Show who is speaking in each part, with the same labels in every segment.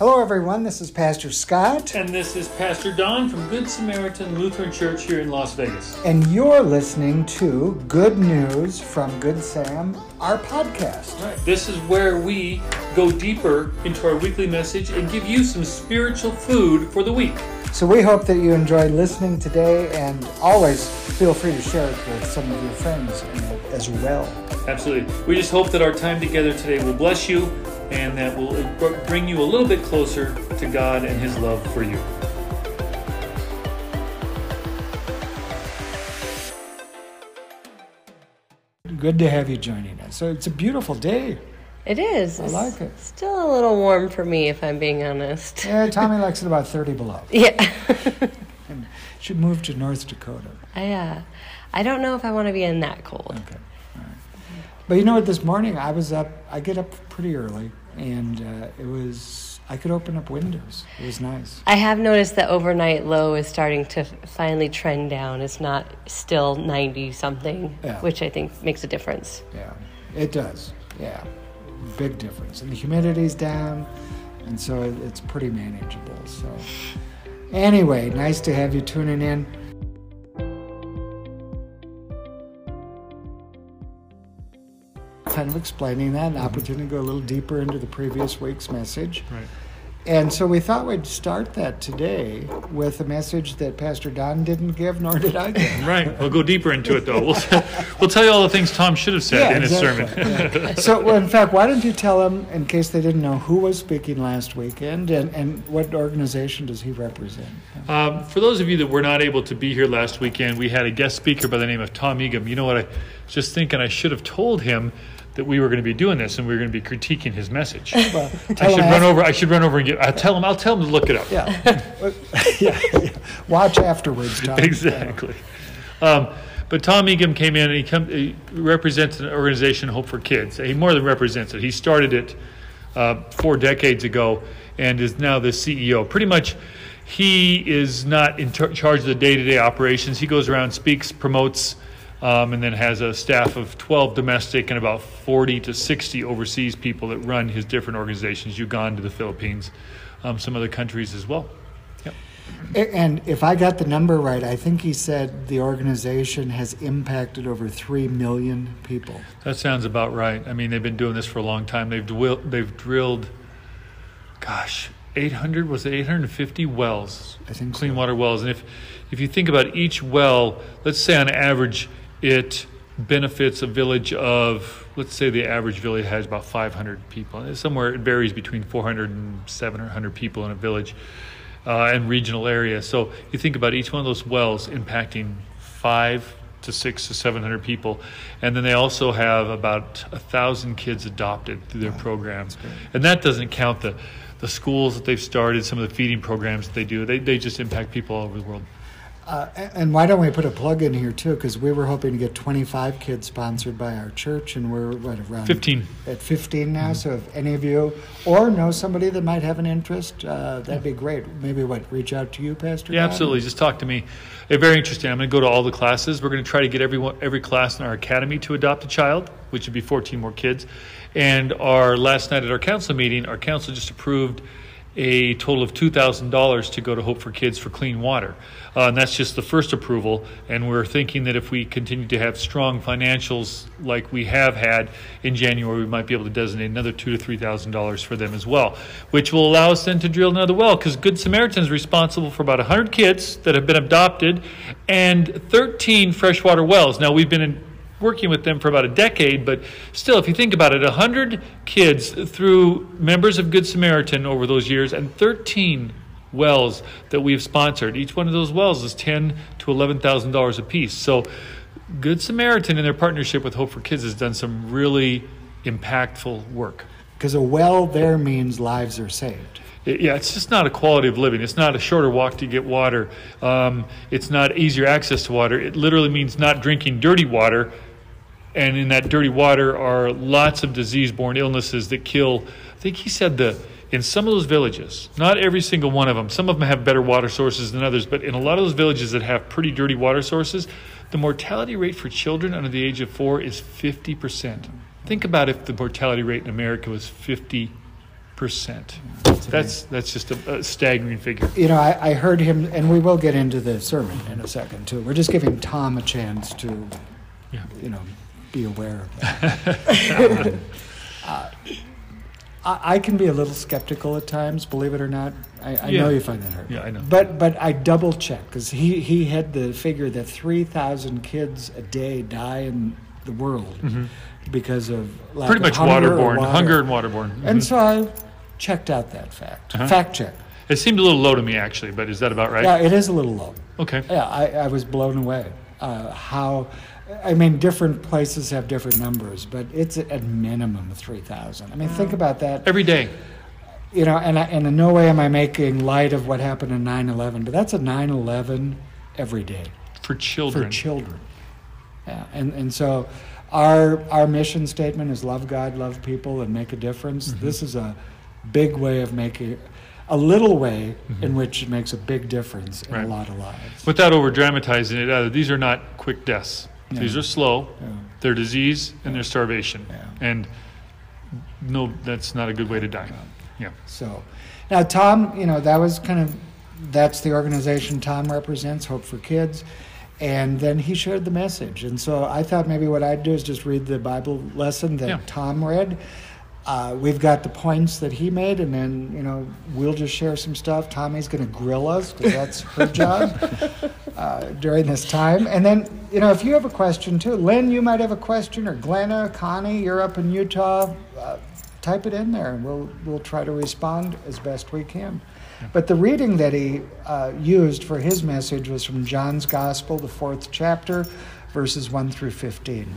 Speaker 1: Hello, everyone. This is Pastor Scott,
Speaker 2: And this is Pastor Don from Good Samaritan Lutheran Church here in Las Vegas.
Speaker 1: and you're listening to Good News from Good Sam, our podcast.
Speaker 2: Right. This is where we go deeper into our weekly message and give you some spiritual food for the week.
Speaker 1: So we hope that you enjoyed listening today, and always feel free to share it with some of your friends as well.
Speaker 2: Absolutely. We just hope that our time together today will bless you and that will bring you a little bit closer to God and His love for you.
Speaker 1: Good to have you joining us. So it's a beautiful day.
Speaker 3: It is.
Speaker 1: I like it.
Speaker 3: Still a little warm for me, if I'm being honest.
Speaker 1: Yeah, Tommy likes it about 30 below.
Speaker 3: Yeah.
Speaker 1: And should move to North Dakota.
Speaker 3: I, uh, I don't know if I want to be in that cold.
Speaker 1: Okay. But you know what? This morning I was up. I get up pretty early, and uh, it was. I could open up windows. It was nice.
Speaker 3: I have noticed that overnight low is starting to finally trend down. It's not still 90 something,
Speaker 1: Yeah.
Speaker 3: which I think makes a difference.
Speaker 1: Yeah, it does. Yeah, big difference. And the humidity's down, and so it's pretty manageable. So, anyway, nice to have you tuning in. Kind of explaining that, an opportunity to go a little deeper into the previous week's message.
Speaker 2: Right.
Speaker 1: And so we thought we'd start that today with a message that Pastor Don didn't give, nor did I give.
Speaker 2: Right. We'll go deeper into it, though. We'll, we'll tell you all the things Tom should have said in his sermon.
Speaker 1: Yeah. so, well, in fact, why don't you tell them, in case they didn't know, who was speaking last weekend and, and what organization does he represent?
Speaker 2: Um, for those of you that were not able to be here last weekend, we had a guest speaker by the name of Tom Egan. You know what? I was just thinking I should have told him that we were going to be doing this and we were going to be critiquing his message.
Speaker 1: Well,
Speaker 2: I should run over. I should run over and get. I'll tell him. I'll tell him to look it up.
Speaker 1: Yeah. yeah, yeah. Watch afterwards, Tom.
Speaker 2: exactly. Um, but Tom Egan came in and he, come, he represents an organization, Hope for Kids. He more than represents it. He started it uh, four decades ago and is now the CEO. Pretty much, he is not in charge of the day-to-day operations. He goes around, speaks, promotes, um, and then has a staff of 12 domestic and about 40 to 60 overseas people that run his different organizations, Uganda, the Philippines, um, some other countries as well. Yep.
Speaker 1: And if I got the number right, I think he said the organization has impacted over 3 million people.
Speaker 2: That sounds about right. I mean, they've been doing this for a long time. They've they've drilled, gosh, 800 was it 850 wells,
Speaker 1: I think
Speaker 2: clean
Speaker 1: so.
Speaker 2: water wells. And if if you think about each well, let's say on average it benefits a village of let's say the average village has about 500 people. And Somewhere it varies between 400 and 700 people in a village uh, and regional area. So you think about each one of those wells impacting five to six to seven hundred people, and then they also have about a thousand kids adopted through their program, and that doesn't count the the schools that they've started, some of the feeding programs that they do. They they just impact people all over the world.
Speaker 1: Uh, and why don't we put a plug in here too? Because we were hoping to get 25 kids sponsored by our church, and we're what around
Speaker 2: 15.
Speaker 1: at 15
Speaker 2: Mm-hmm.
Speaker 1: now. So if any of you or know somebody that might have an interest, uh, that'd be great. Maybe what reach out to you, Pastor.
Speaker 2: Yeah,
Speaker 1: Don?
Speaker 2: absolutely. Just talk to me. Eh, very interesting. I'm going to go to all the classes. We're going to try to get everyone, every class in our academy to adopt a child, which would be 14 more kids. And our last night at our council meeting, our council just approved a total of $2,000 to go to Hope for Kids for clean water. Uh, and that's just the first approval. And we're thinking that if we continue to have strong financials like we have had in January, we might be able to designate another two to three thousand dollars for them as well, which will allow us then to drill another well. Because Good Samaritan is responsible for about hundred kids that have been adopted and 13 freshwater wells. Now we've been in working with them for about a decade, but still, if you think about it, 100 kids through members of Good Samaritan over those years and 13 wells that we've sponsored. Each one of those wells is ten to eleven thousand dollars a piece. So, Good Samaritan, in their partnership with Hope for Kids, has done some really impactful work.
Speaker 1: Because a well there means lives are saved.
Speaker 2: Yeah, it's just not a quality of living. It's not a shorter walk to get water. Um, it's not easier access to water. It literally means not drinking dirty water. And in that dirty water are lots of disease borne illnesses that kill. I think he said the in some of those villages, not every single one of them, some of them have better water sources than others, but in a lot of those villages that have pretty dirty water sources, the mortality rate for children under the age of four is 50%. Think about if the mortality rate in America was 50%.
Speaker 1: That's
Speaker 2: That's that's just a, a staggering figure.
Speaker 1: You know, I, I heard him, and we will get into the sermon in a second too. We're just giving Tom a chance to,
Speaker 2: Yeah.
Speaker 1: you know, be aware of that. Um, uh, I, I can be a little skeptical at times, believe it or not. I, I
Speaker 2: Yeah.
Speaker 1: know you find that hard.
Speaker 2: Yeah, I know.
Speaker 1: But but I double check because he, he had the figure that three thousand kids a day die in the world because of lack
Speaker 2: Mm-hmm. Pretty
Speaker 1: of
Speaker 2: much
Speaker 1: hunger
Speaker 2: waterborne,
Speaker 1: water.
Speaker 2: hunger and waterborne.
Speaker 1: And
Speaker 2: Mhm.
Speaker 1: so I checked out that fact.
Speaker 2: Uh-huh.
Speaker 1: Fact check.
Speaker 2: it seemed a little low to me actually, but is that about right?
Speaker 1: Yeah, it is a little low.
Speaker 2: Okay.
Speaker 1: Yeah, I, I was blown away. Uh, how, I mean, different places have different numbers, but it's at minimum 3,000. I mean, think about that.
Speaker 2: Every day.
Speaker 1: You know, and, I, and in no way am I making light of what happened in 9 11, but that's a 9 11 every day
Speaker 2: For children.
Speaker 1: for children. Yeah, and, and so our, our mission statement is love God, love people, and make a difference.
Speaker 2: Mm-hmm.
Speaker 1: This is a big way of making, a little way
Speaker 2: Mm-hmm.
Speaker 1: in which it makes a big difference in
Speaker 2: Right.
Speaker 1: a lot of lives.
Speaker 2: Without over dramatizing it, either, these are not quick deaths. These are slow.
Speaker 1: Yeah.
Speaker 2: They're disease and they're starvation.
Speaker 1: Yeah.
Speaker 2: And no, that's not a good way to die. Yeah.
Speaker 1: So, now Tom, you know that was kind of that's the organization Tom represents, Hope for Kids, and then he shared the message. And so I thought maybe what I'd do is just read the Bible lesson that
Speaker 2: Yeah.
Speaker 1: Tom read. Uh, we've got the points that he made, and then you know we'll just share some stuff. Tommy's going to grill us because that's her job uh, during this time. And then you know if you have a question too, Lynn, you might have a question, or Glenna, Connie, you're up in Utah. Uh, type it in there, and we'll we'll try to respond as best we can. But the reading that he uh, used for his message was from John's Gospel, the fourth chapter, verses one through fifteen.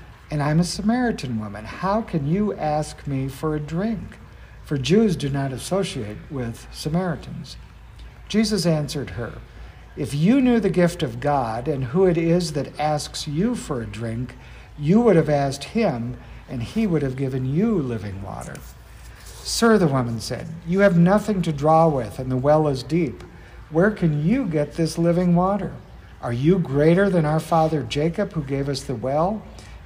Speaker 1: and I'm a Samaritan woman. How can you ask me for a drink? For Jews do not associate with Samaritans. Jesus answered her, If you knew the gift of God and who it is that asks you for a drink, you would have asked him, and he would have given you living water. Sir, the woman said, You have nothing to draw with, and the well is deep. Where can you get this living water? Are you greater than our father Jacob, who gave us the well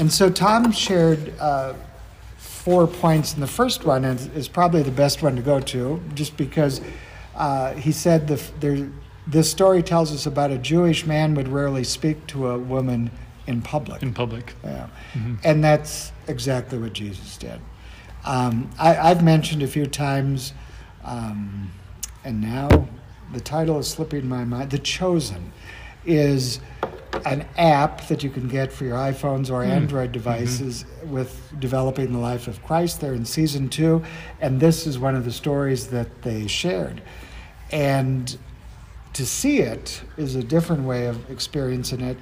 Speaker 1: And so Tom shared uh, four points, and the first one is, is probably the best one to go to, just because uh, he said the, there, this story tells us about a Jewish man would rarely speak to a woman in public.
Speaker 2: In public.
Speaker 1: Yeah. And that's exactly what Jesus did. Um, I, I've mentioned a few times, um, and now the title is slipping my mind. The Chosen is an app that you can get for your iPhones or mm-hmm. Android mm-hmm. devices with developing the life of Christ. They're in season two, and this is one of the stories that they shared. And to see it is a different way of experiencing it.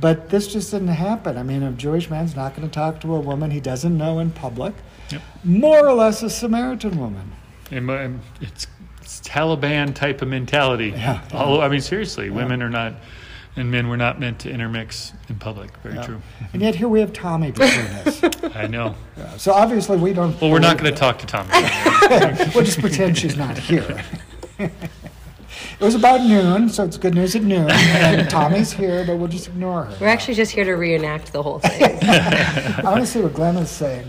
Speaker 1: But this just didn't happen. I mean, a Jewish man's not going to talk to a woman he doesn't know in public,
Speaker 2: Yep.
Speaker 1: more or less a Samaritan woman.
Speaker 2: And it's, it's Taliban type of mentality.
Speaker 1: Yeah.
Speaker 2: Although, I mean, seriously, women are not, and men were not meant to intermix in public. Very
Speaker 1: Yeah.
Speaker 2: true.
Speaker 1: And yet here we have Tommy between us.
Speaker 2: I know.
Speaker 1: Yeah. So obviously we don't.
Speaker 2: Well, we're not going to talk to Tommy.
Speaker 1: we'll just pretend she's not here. it was about noon, so it's good news at noon. And Tommy's here, but we'll just ignore her.
Speaker 3: We're actually just here to reenact the whole thing.
Speaker 1: I want to see what Glenn is saying.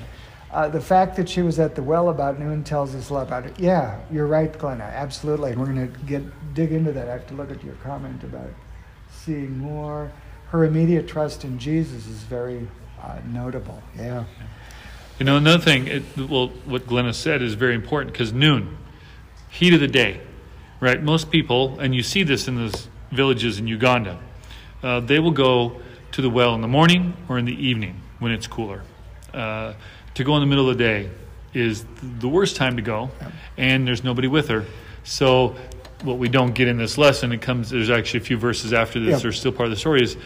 Speaker 1: Uh, the fact that she was at the well about noon tells us a lot about it. Yeah, you're right, Glenna. Absolutely, and we're going to get dig into that. I have to look at your comment about seeing more. Her immediate trust in Jesus is very uh, notable. Yeah.
Speaker 2: You know, another thing, it, well, what Glenna said is very important because noon, heat of the day, right? Most people, and you see this in those villages in Uganda, uh, they will go to the well in the morning or in the evening when it's cooler. Uh, to go in the middle of the day is the worst time to go, and there's nobody with her. So, what we don't get in this lesson, it comes. There's actually a few verses after this.
Speaker 1: Yep.
Speaker 2: They're still part of the story. Is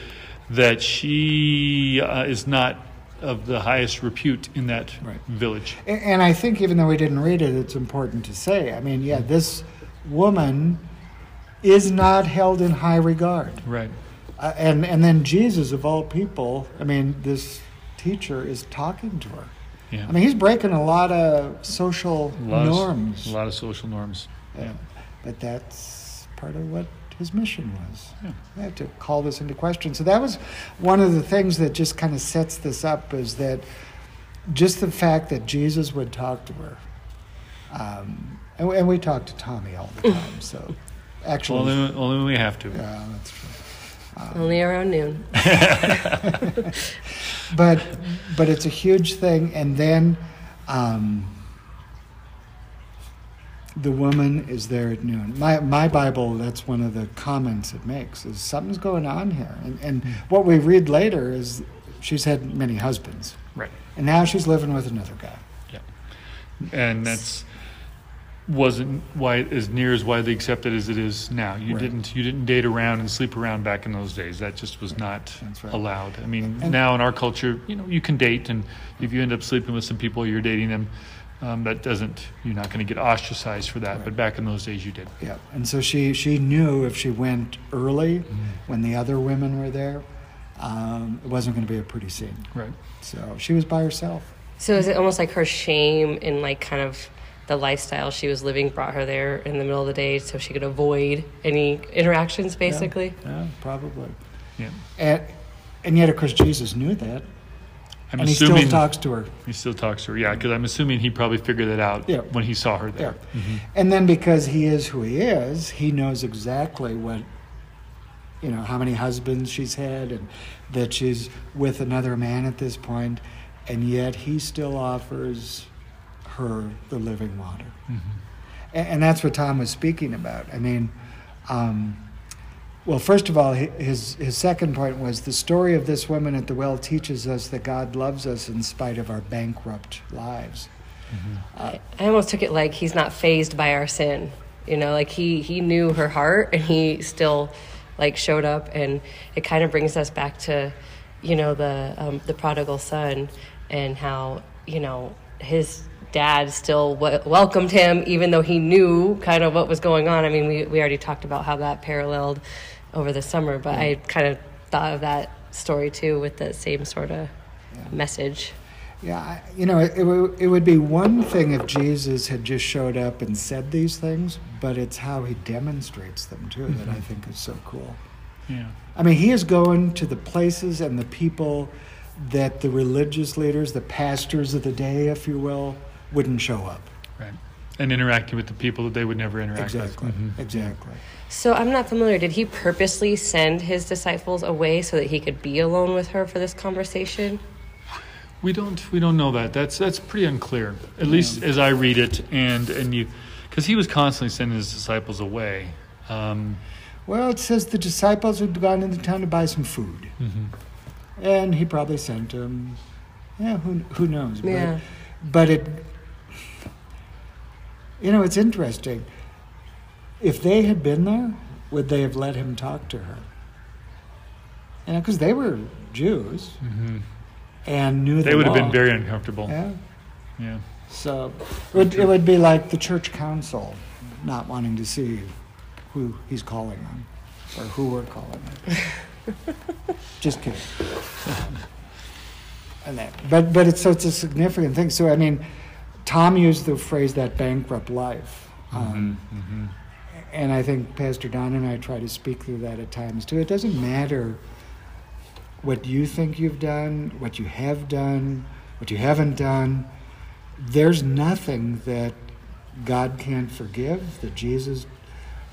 Speaker 2: that she uh, is not of the highest repute in that
Speaker 1: Right.
Speaker 2: village.
Speaker 1: A- And I think even though we didn't read it, it's important to say. I mean, yeah, this woman is not held in high regard.
Speaker 2: Right.
Speaker 1: Uh, and and then Jesus of all people, I mean, this teacher is talking to her.
Speaker 2: Yeah.
Speaker 1: I mean, he's breaking a lot of social
Speaker 2: a lot
Speaker 1: norms.
Speaker 2: Of, a lot of social norms.
Speaker 1: Yeah. But that's part of what his mission was.
Speaker 2: Yeah.
Speaker 1: We have to call this into question. So that was one of the things that just kind of sets this up is that just the fact that Jesus would talk to her. Um, and, and we talk to Tommy all the time. So actually,
Speaker 2: Only, only when we have to.
Speaker 1: yeah, that's true.
Speaker 3: Only around noon.
Speaker 1: but but it's a huge thing and then um, the woman is there at noon my my bible that's one of the comments it makes is something's going on here and, and what we read later is she's had many husbands
Speaker 2: Right.
Speaker 1: and now she's living with another guy
Speaker 2: Yeah. And that's wasn't why as near as widely accepted as it is now. You
Speaker 1: Right.
Speaker 2: didn't you didn't date around and sleep around back in those days. That just was not
Speaker 1: right.
Speaker 2: allowed. I mean,
Speaker 1: And-
Speaker 2: now in our culture, you know, you can date, and if you end up sleeping with some people, you're dating them. Um, that doesn't you're not going to get ostracized for that.
Speaker 1: Right.
Speaker 2: But back in those days, you did.
Speaker 1: yeah and so she she knew if she went early when the other women were there um, it wasn't going to be a pretty scene
Speaker 2: Right.
Speaker 1: so she was by herself
Speaker 3: So is it almost like her shame and like kind of the lifestyle she was living brought her there in the middle of the day so she could avoid any interactions, basically?
Speaker 1: yeah, yeah probably
Speaker 2: Yeah.
Speaker 1: And, and yet, of course, Jesus knew that.
Speaker 2: I'm
Speaker 1: and he still talks to her.
Speaker 2: He still talks to her. Yeah, because I'm assuming he probably figured that out
Speaker 1: Yeah.
Speaker 2: when he saw her there.
Speaker 1: Yeah. And then because he is who he is, he knows exactly what, you know, how many husbands she's had and that she's with another man at this point, and yet he still offers her the living water. And, and that's what Tom was speaking about. I mean, um, well, first of all, his, his second point was the story of this woman at the well teaches us that God loves us in spite of our bankrupt lives.
Speaker 3: I, I almost took it like he's not fazed by our sin. You know, like he, he knew her heart and he still like showed up and it kind of brings us back to, you know, the um, the prodigal son and how, you know, his dad still w- welcomed him even though he knew kind of what was going on. I mean, we, we already talked about how that paralleled over the summer, but I kind of thought of that story too with the same sort of message.
Speaker 1: Yeah, you know, it, it, would, it would be one thing if Jesus had just showed up and said these things, but it's how he demonstrates them too that I think is so cool.
Speaker 2: Yeah.
Speaker 1: I mean, he is going to the places and the people that the religious leaders, the pastors of the day, if you will, wouldn't show up.
Speaker 2: Right. And interacting with the people that they would never interact
Speaker 1: Exactly.
Speaker 2: with. Mhm.
Speaker 1: Exactly.
Speaker 3: So I'm not familiar. Did he purposely send his disciples away so that he could be alone with her for this conversation?
Speaker 2: We don't we don't know that. That's that's pretty unclear. At least as I read it, and and you, because he was constantly sending his disciples away. Um,
Speaker 1: Well, it says the disciples had gone into town to buy some food, and he probably sent them. Yeah, who who knows? But-
Speaker 3: Yeah.
Speaker 1: but it you know it's interesting if they had been there would they have let him talk to her you know because they were jews and knew the
Speaker 2: they would have been very uncomfortable.
Speaker 1: yeah
Speaker 2: Yeah.
Speaker 1: so it would, it would be like the church council not wanting to see who he's calling on or who we're calling on just kidding and that, but but it's so it's a significant thing. So I mean, Tom used the phrase that bankrupt life, um,
Speaker 2: Mhm.
Speaker 1: And I think Pastor Don and I try to speak through that at times too. It doesn't matter what you think you've done, what you have done, what you haven't done. There's nothing that God can't forgive, that Jesus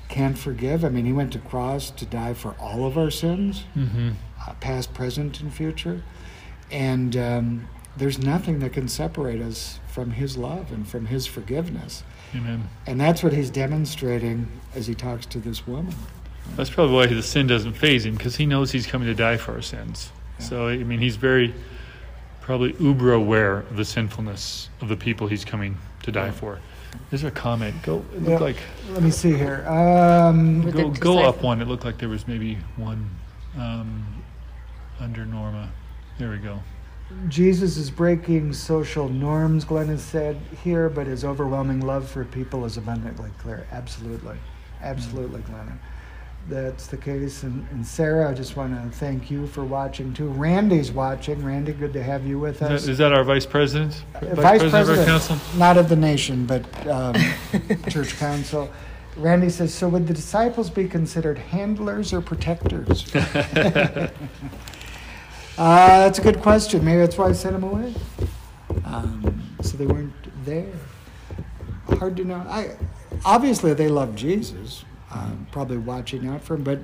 Speaker 1: can't forgive. I mean, He went to cross to die for all of our sins
Speaker 2: Mhm.
Speaker 1: uh, past, present, and future. And um, there's nothing that can separate us from His love and from His forgiveness.
Speaker 2: Amen.
Speaker 1: And that's what He's demonstrating as He talks to this woman.
Speaker 2: That's probably why the sin doesn't faze him because he knows he's coming to die for our sins.
Speaker 1: Yeah.
Speaker 2: So I mean, he's very probably uber aware of the sinfulness of the people he's coming to die
Speaker 1: Yeah.
Speaker 2: for. There's a comment. Go. It
Speaker 1: Yeah.
Speaker 2: looked like
Speaker 1: Let me see here. Um,
Speaker 2: go, go up one. It looked like there was maybe one um, under Norma. There we go.
Speaker 1: Jesus is breaking social norms, Glenn has said here, but his overwhelming love for people is abundantly clear. Absolutely. Absolutely, Glenn. That's the case. And, and Sarah, I just want to thank you for watching too. Randy's watching. Randy, good to have you with
Speaker 2: Is
Speaker 1: us.
Speaker 2: that, is that our vice president?
Speaker 1: Uh, Vice
Speaker 2: of our
Speaker 1: President,
Speaker 2: council?
Speaker 1: not of the nation, but um, church council. Randy says, so would the disciples be considered handlers or protectors? Uh, that's a good question. Maybe that's why I sent them away. Um, so they weren't there. Hard to know. I obviously they love Jesus. Um, probably watching out for him. But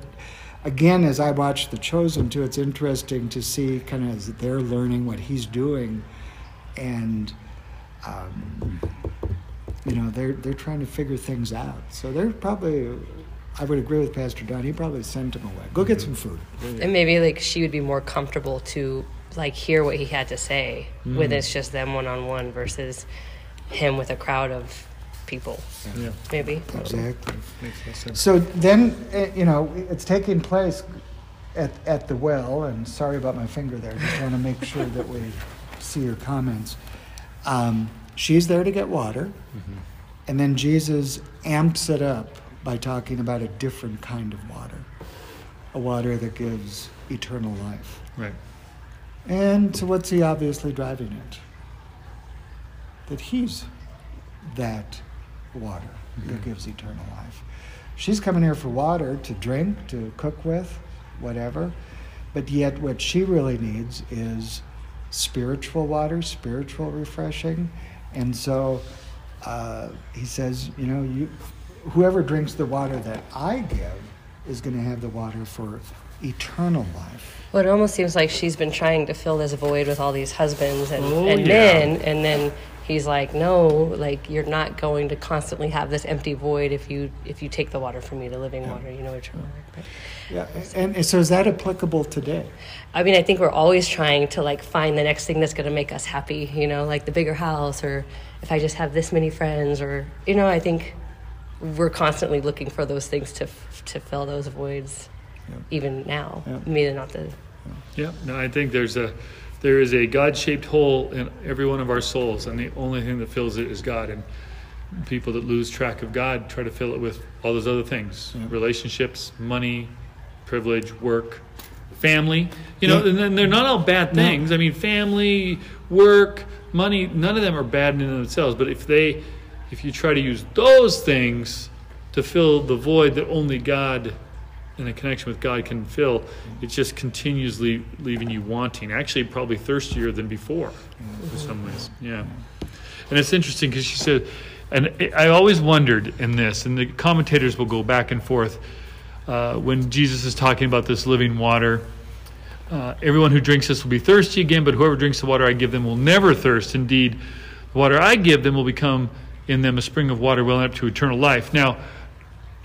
Speaker 1: again, as I watch The Chosen too, it's interesting to see kind of as they're learning what he's doing, and um, you know they're they're trying to figure things out. So they're probably. I would agree with Pastor Don. He probably sent him away. Go get some food.
Speaker 3: And maybe like she would be more comfortable to like hear what he had to say when it's just them one on one versus him with a crowd of people.
Speaker 2: Yeah.
Speaker 3: Maybe.
Speaker 1: Exactly.
Speaker 2: Makes sense.
Speaker 1: So then, eh, you know, it's taking place at, at the well, and sorry about my finger there. Just want to make sure that we see your comments. Um, she's there to get water, and then Jesus amps it up by talking about a different kind of water, a water that gives eternal life.
Speaker 2: Right.
Speaker 1: And so, what's he obviously driving at? That he's that water that gives eternal life. She's coming here for water to drink, to cook with, whatever. But yet, what she really needs is spiritual water, spiritual refreshing. And so uh, he says, you know, you, whoever drinks the water that I give is going to have the water for eternal life.
Speaker 3: Well, it almost seems like she's been trying to fill this void with all these husbands and,
Speaker 2: Oh,
Speaker 3: and
Speaker 2: yeah.
Speaker 3: men, and then he's like, "No, like you're not going to constantly have this empty void if you if you take the water from me, the living water, you know, eternal life." But,
Speaker 1: Yeah, and, and so is that applicable today?
Speaker 3: I mean, I think we're always trying to like find the next thing that's going to make us happy, you know, like the bigger house, or if I just have this many friends, or you know, I think we're constantly looking for those things to to fill those voids,
Speaker 1: Yeah.
Speaker 3: even now.
Speaker 1: Yeah.
Speaker 3: Maybe not the
Speaker 2: Yeah, no, I think there's a there is a God-shaped hole in every one of our souls, and the only thing that fills it is God. And people that lose track of God try to fill it with all those other things:
Speaker 1: Yeah.
Speaker 2: relationships, money, privilege, work, family. You know,
Speaker 1: Yeah.
Speaker 2: and then they're not all bad
Speaker 1: No.
Speaker 2: things. I mean, family, work, money. None of them are bad in themselves. But if they, if you try to use those things to fill the void that only God and a connection with God can fill, it just continuously leaving you wanting. Actually, probably thirstier than before in some ways. Yeah. And it's interesting because she said, and I always wondered in this, and the commentators will go back and forth uh, when Jesus is talking about this living water. Uh, everyone who drinks this will be thirsty again, but whoever drinks the water I give them will never thirst. Indeed, the water I give them will become in them a spring of water welling up to eternal life. Now,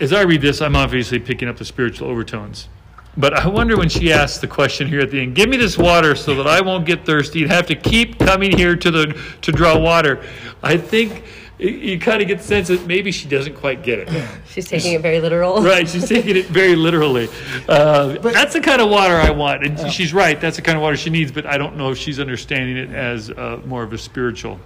Speaker 2: as I read this, I'm obviously picking up the spiritual overtones. But I wonder when she asks the question here at the end, give me this water so that I won't get thirsty and have to keep coming here to the to draw water. I think you- you kind of get the sense that maybe she doesn't quite get it.
Speaker 3: she's taking it very literal.
Speaker 2: Right, she's taking it very literally. Uh, that's the kind of water I want, and she's right. That's the kind of water she needs. But I don't know if she's understanding it as uh, more of a spiritual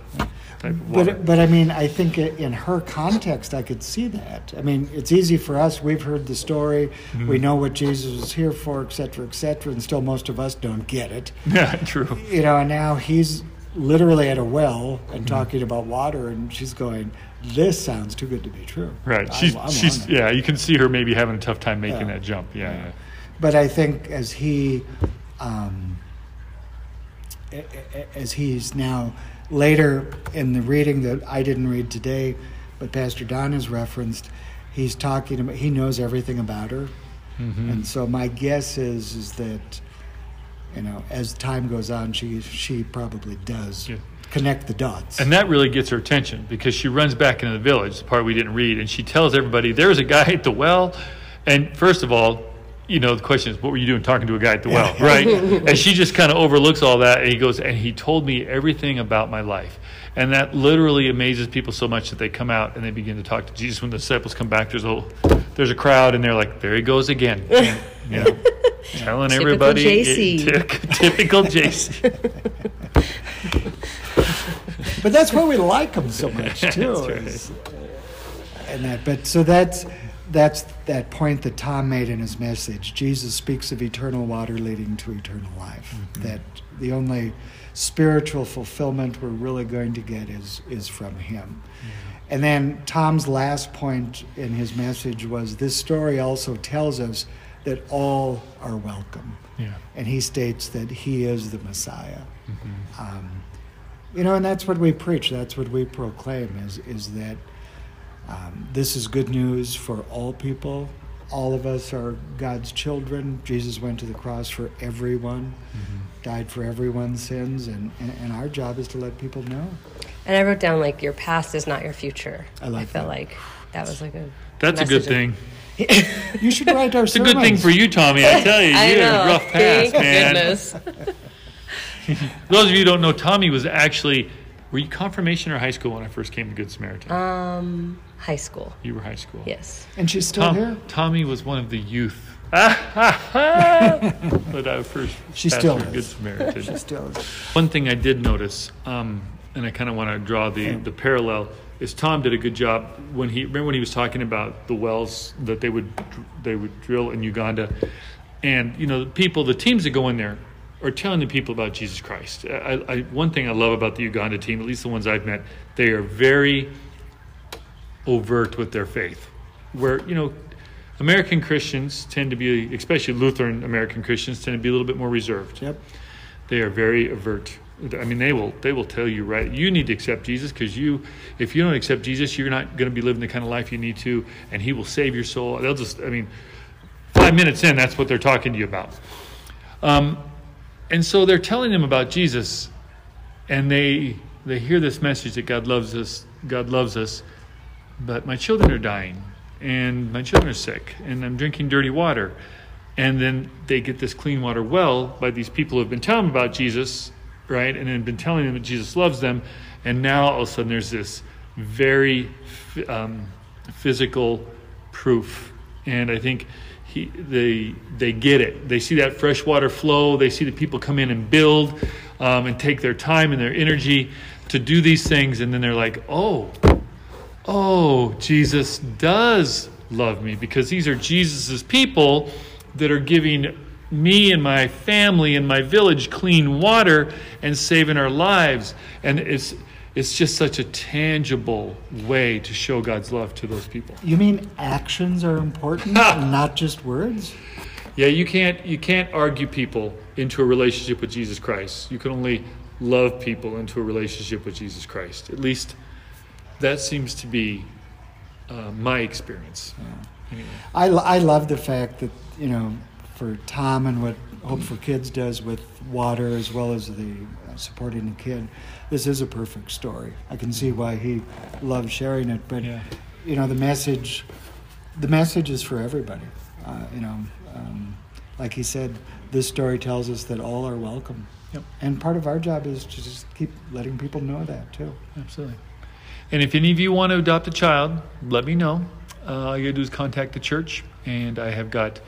Speaker 2: type of water.
Speaker 1: But, but I mean, I think in her context, I could see that. I mean, it's easy for us. We've heard the story.
Speaker 2: Mm-hmm.
Speaker 1: We know what Jesus was here for, et cetera, et cetera, and still most of us don't get it.
Speaker 2: yeah, true.
Speaker 1: You know, and now he's literally at a well
Speaker 2: Mm-hmm.
Speaker 1: and talking about water, and she's going, "This sounds too good to be true."
Speaker 2: Right,
Speaker 1: I'm-
Speaker 2: she's
Speaker 1: I'm
Speaker 2: she's yeah. You can see her maybe having a tough time making
Speaker 1: Yeah.
Speaker 2: that jump. Yeah, yeah.
Speaker 1: But I think as he, um, as he's now later in the reading that I didn't read today, but Pastor Don has referenced, he's talking about he knows everything about her,
Speaker 2: Mm-hmm.
Speaker 1: and so my guess is is that you know, as time goes on, she she probably does
Speaker 2: Yeah.
Speaker 1: connect the dots.
Speaker 2: And that really gets her attention because she runs back into the village, the part we didn't read, and she tells everybody there's a guy at the well. And first of all, you know, the question is, what were you doing talking to a guy at the well, right? and she just kind of overlooks all that, and he goes, and he told me everything about my life. And that literally amazes people so much that they come out and they begin to talk to Jesus. When the disciples come back, there's a there's a crowd, and they're like, there he goes again, and, you know, telling
Speaker 3: Typical
Speaker 2: everybody,
Speaker 3: JC.
Speaker 2: Typ- typical JC.
Speaker 1: but that's why we like him so much too.
Speaker 2: That's right.
Speaker 1: is- And that, but so that's that's that point that Tom made in his message. Jesus speaks of eternal water leading to eternal life.
Speaker 2: Mm-hmm.
Speaker 1: That the only spiritual fulfillment we're really going to get is is from Him.
Speaker 2: Mm-hmm.
Speaker 1: And then Tom's last point in his message was this story also tells us that all are welcome.
Speaker 2: Yeah.
Speaker 1: And he states that he is the Messiah.
Speaker 2: Mm-hmm.
Speaker 1: Um, you know, and that's what we preach. That's what we proclaim is is that um, this is good news for all people. All of us are God's children. Jesus went to the cross for everyone,
Speaker 2: Mm-hmm.
Speaker 1: died for everyone's sins, and, and, and our job is to let people know.
Speaker 3: And I wrote down like your past is not your future.
Speaker 1: I like
Speaker 3: felt
Speaker 1: that.
Speaker 3: like that was like a
Speaker 2: That's a good
Speaker 3: of-
Speaker 2: thing.
Speaker 1: You should write our
Speaker 2: It's a good thing for you, Tommy. I tell you, you
Speaker 3: I
Speaker 2: had a rough past, man. Those of you who don't know, Tommy was actually. Were you confirmation or high school when I first came to Good Samaritan?
Speaker 3: Um, high school.
Speaker 2: you were high school.
Speaker 3: Yes.
Speaker 1: And she's still
Speaker 2: Tom,
Speaker 1: here.
Speaker 2: Tommy was one of the youth. but I first
Speaker 1: She still
Speaker 2: pastored Good
Speaker 1: is.
Speaker 2: Samaritan.
Speaker 1: She still is.
Speaker 2: One thing I did notice, um, and I kind of want to draw the, the parallel, is Tom did a good job when he remember when he was talking about the wells that they would they would drill in Uganda, and you know the people, the teams that go in there are telling the people about Jesus Christ. I, I, one thing I love about the Uganda team, at least the ones I've met, they are very overt with their faith. Where you know American Christians tend to be, especially Lutheran American Christians, tend to be a little bit more reserved
Speaker 1: Yep.
Speaker 2: they are very overt. i mean they will they will tell you right you need to accept jesus because you if you don't accept jesus you're not going to be living the kind of life you need to and he will save your soul they'll just i mean five minutes in that's what they're talking to you about um, and so they're telling them about jesus and they they hear this message that god loves us god loves us but my children are dying and my children are sick and i'm drinking dirty water. And then they get this clean water well by these people who have been telling them about jesus right and then been telling them that jesus loves them. And now all of a sudden there's this very um, physical proof. And i think he, they they get it. They see that fresh water flow. They see the people come in and build um, and take their time and their energy to do these things. And then they're like oh oh, Jesus does love me because these are Jesus' people that are giving me and my family and my village clean water and saving our lives. And it's, it's just such a tangible way to show God's love to those people.
Speaker 1: You mean actions are important, not just words?
Speaker 2: Yeah, you can't you can't argue people into a relationship with Jesus Christ. You can only love people into a relationship with Jesus Christ. At least that seems to be uh, my experience. Anyway.
Speaker 1: I, I love the fact that, you know, for Tom and what Hope for Kids does with water as well as the uh, supporting the kid, this is a perfect story. I can see why he loves sharing it, but,
Speaker 2: Yeah.
Speaker 1: you know, the message, the message is for everybody. Uh, you know, um, like he said, this story tells us that all are welcome.
Speaker 2: Yep.
Speaker 1: And part of our job is to just keep letting people know that too.
Speaker 2: Absolutely. And if any of you want to adopt a child, let me know. Uh, all you gotta do is contact the church, and I have got,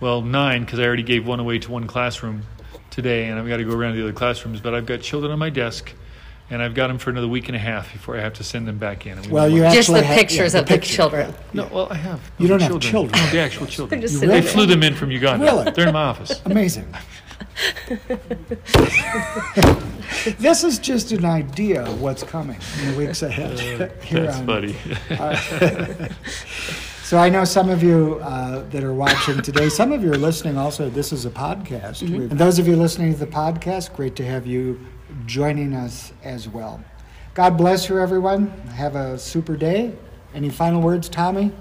Speaker 2: well, nine because I already gave one away to one classroom today, and I've got to go around to the other classrooms. But I've got children on my desk, and I've got them for another week and a half before I have to send them back in. And we
Speaker 1: Well, you
Speaker 2: want-
Speaker 3: Just the
Speaker 1: actually have- yeah,
Speaker 3: pictures
Speaker 1: the
Speaker 3: of the
Speaker 1: picture.
Speaker 3: children.
Speaker 2: no, well, I have.
Speaker 1: You don't have children.
Speaker 2: No, the actual children.
Speaker 3: They're just
Speaker 1: You
Speaker 3: sitting
Speaker 2: I
Speaker 1: really?
Speaker 3: there.
Speaker 2: flew them in from Uganda.
Speaker 1: Really?
Speaker 2: They're in my office.
Speaker 1: Amazing. This is just an idea of what's coming in the weeks ahead. Uh, here
Speaker 2: That's
Speaker 1: on-
Speaker 2: funny.
Speaker 1: Uh, so I know some of you uh, that are watching today, some of you are listening also. This is a podcast. Mm-hmm. And those of you listening to the podcast, great to have you joining us as well. God bless you, everyone. Have a super day. Any final words, Tommy?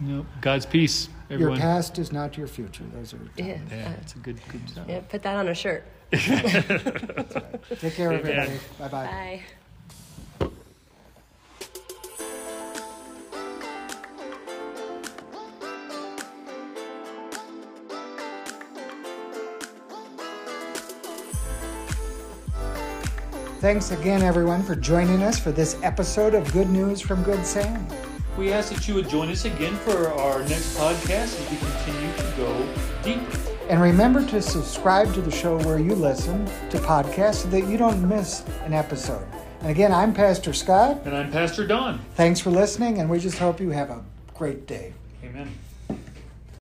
Speaker 2: Nope. God's peace, everyone.
Speaker 1: Your past is not your future. Those are.
Speaker 3: Yeah.
Speaker 2: Yeah, it's a good, good job.
Speaker 3: Yeah, put that on a shirt.
Speaker 1: Take care, everybody. Bye bye.
Speaker 3: Bye.
Speaker 1: Thanks again, everyone, for joining us for this episode of Good News from Good Sam.
Speaker 2: We ask that you would join us again for our next podcast as we continue to go deeper.
Speaker 1: And remember to subscribe to the show where you listen to podcasts so that you don't miss an episode. And again, I'm Pastor Scott.
Speaker 2: And I'm Pastor Don.
Speaker 1: Thanks for listening, and we just hope you have a great day.
Speaker 2: Amen.